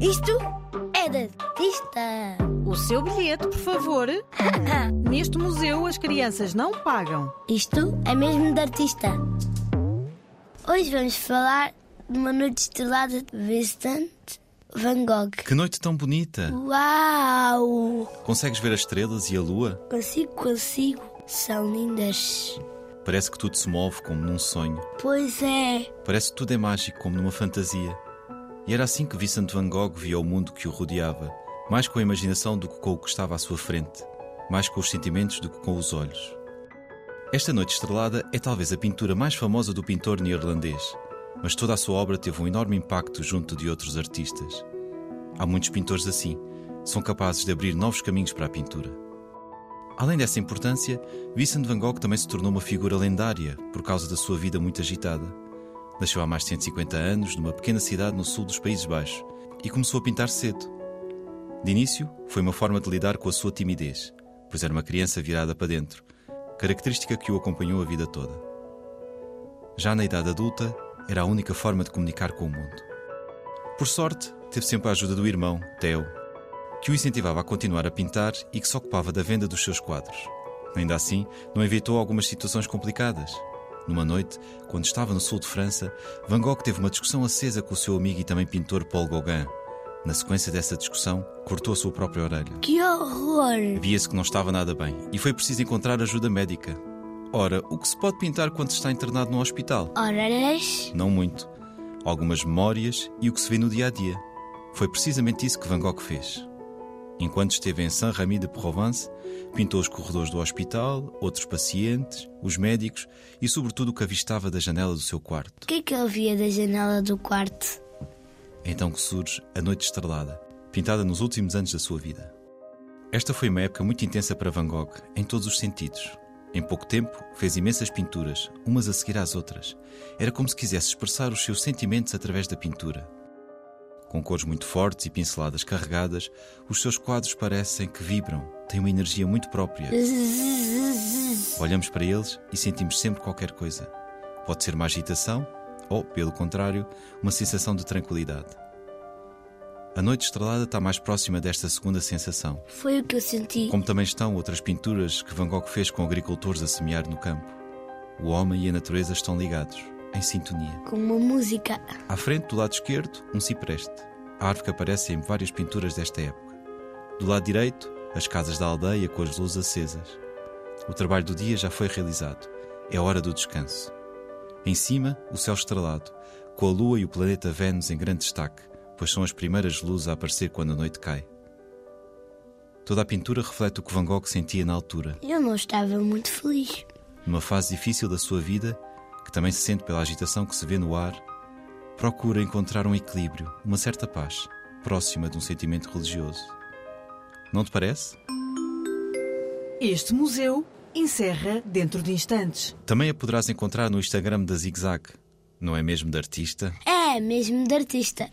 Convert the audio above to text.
Isto é de artista. O seu bilhete, por favor. Neste museu as crianças não pagam. Isto é mesmo de artista. Hoje vamos falar de uma noite estrelada de Vincent Van Gogh. Que noite tão bonita! Uau! Consegues ver as estrelas e a lua? Consigo, consigo. São lindas. Parece que tudo se move como num sonho. Pois é. Parece que tudo é mágico como numa fantasia. E era assim que Vincent Van Gogh via o mundo que o rodeava, mais com a imaginação do que com o que estava à sua frente, mais com os sentimentos do que com os olhos. Esta Noite Estrelada é talvez a pintura mais famosa do pintor neerlandês, mas toda a sua obra teve um enorme impacto junto de outros artistas. Há muitos pintores assim, são capazes de abrir novos caminhos para a pintura. Além dessa importância, Vincent van Gogh também se tornou uma figura lendária por causa da sua vida muito agitada. Nasceu há mais de 150 anos numa pequena cidade no sul dos Países Baixos e começou a pintar cedo. De início, foi uma forma de lidar com a sua timidez, pois era uma criança virada para dentro, característica que o acompanhou a vida toda. Já na idade adulta, era a única forma de comunicar com o mundo. Por sorte, teve sempre a ajuda do irmão, Theo, que o incentivava a continuar a pintar e que se ocupava da venda dos seus quadros. Ainda assim, não evitou algumas situações complicadas. Numa noite, quando estava no sul de França, Van Gogh teve uma discussão acesa com o seu amigo e também pintor Paul Gauguin. Na sequência dessa discussão, cortou a sua própria orelha. Que horror! Via-se que não estava nada bem e foi preciso encontrar ajuda médica. Ora, o que se pode pintar quando se está internado no hospital? Orelhas? Não muito. Algumas memórias e o que se vê no dia a dia. Foi precisamente isso que Van Gogh fez. Enquanto esteve em Saint-Rémy de Provence, pintou os corredores do hospital, outros pacientes, os médicos e, sobretudo, o que avistava da janela do seu quarto. O que é que ele via da janela do quarto? É então que surge A Noite Estrelada, pintada nos últimos anos da sua vida. Esta foi uma época muito intensa para Van Gogh, em todos os sentidos. Em pouco tempo, fez imensas pinturas, umas a seguir às outras. Era como se quisesse expressar os seus sentimentos através da pintura. Com cores muito fortes e pinceladas carregadas, os seus quadros parecem que vibram, têm uma energia muito própria. Olhamos para eles e sentimos sempre qualquer coisa. Pode ser uma agitação ou, pelo contrário, uma sensação de tranquilidade. A noite estrelada está mais próxima desta segunda sensação, Foi o que eu senti. como também estão outras pinturas que Van Gogh fez com agricultores a semear no campo. O homem e a natureza estão ligados, em sintonia. Com uma música. À frente, do lado esquerdo, um cipreste, a árvore que aparece em várias pinturas desta época. Do lado direito, as casas da aldeia com as luzes acesas. O trabalho do dia já foi realizado. É hora do descanso. Em cima, o céu estrelado, com a lua e o planeta Vênus em grande destaque, pois são as primeiras luzes a aparecer quando a noite cai. Toda a pintura reflete o que Van Gogh sentia na altura, Eu não estava muito feliz. numa fase difícil da sua vida, que também se sente pela agitação que se vê no ar, procura encontrar um equilíbrio, uma certa paz, próxima de um sentimento religioso. Não te parece? Este museu encerra dentro de instantes. Também a poderás encontrar no Instagram da Zig Zag. Não é mesmo de artista? É mesmo de artista.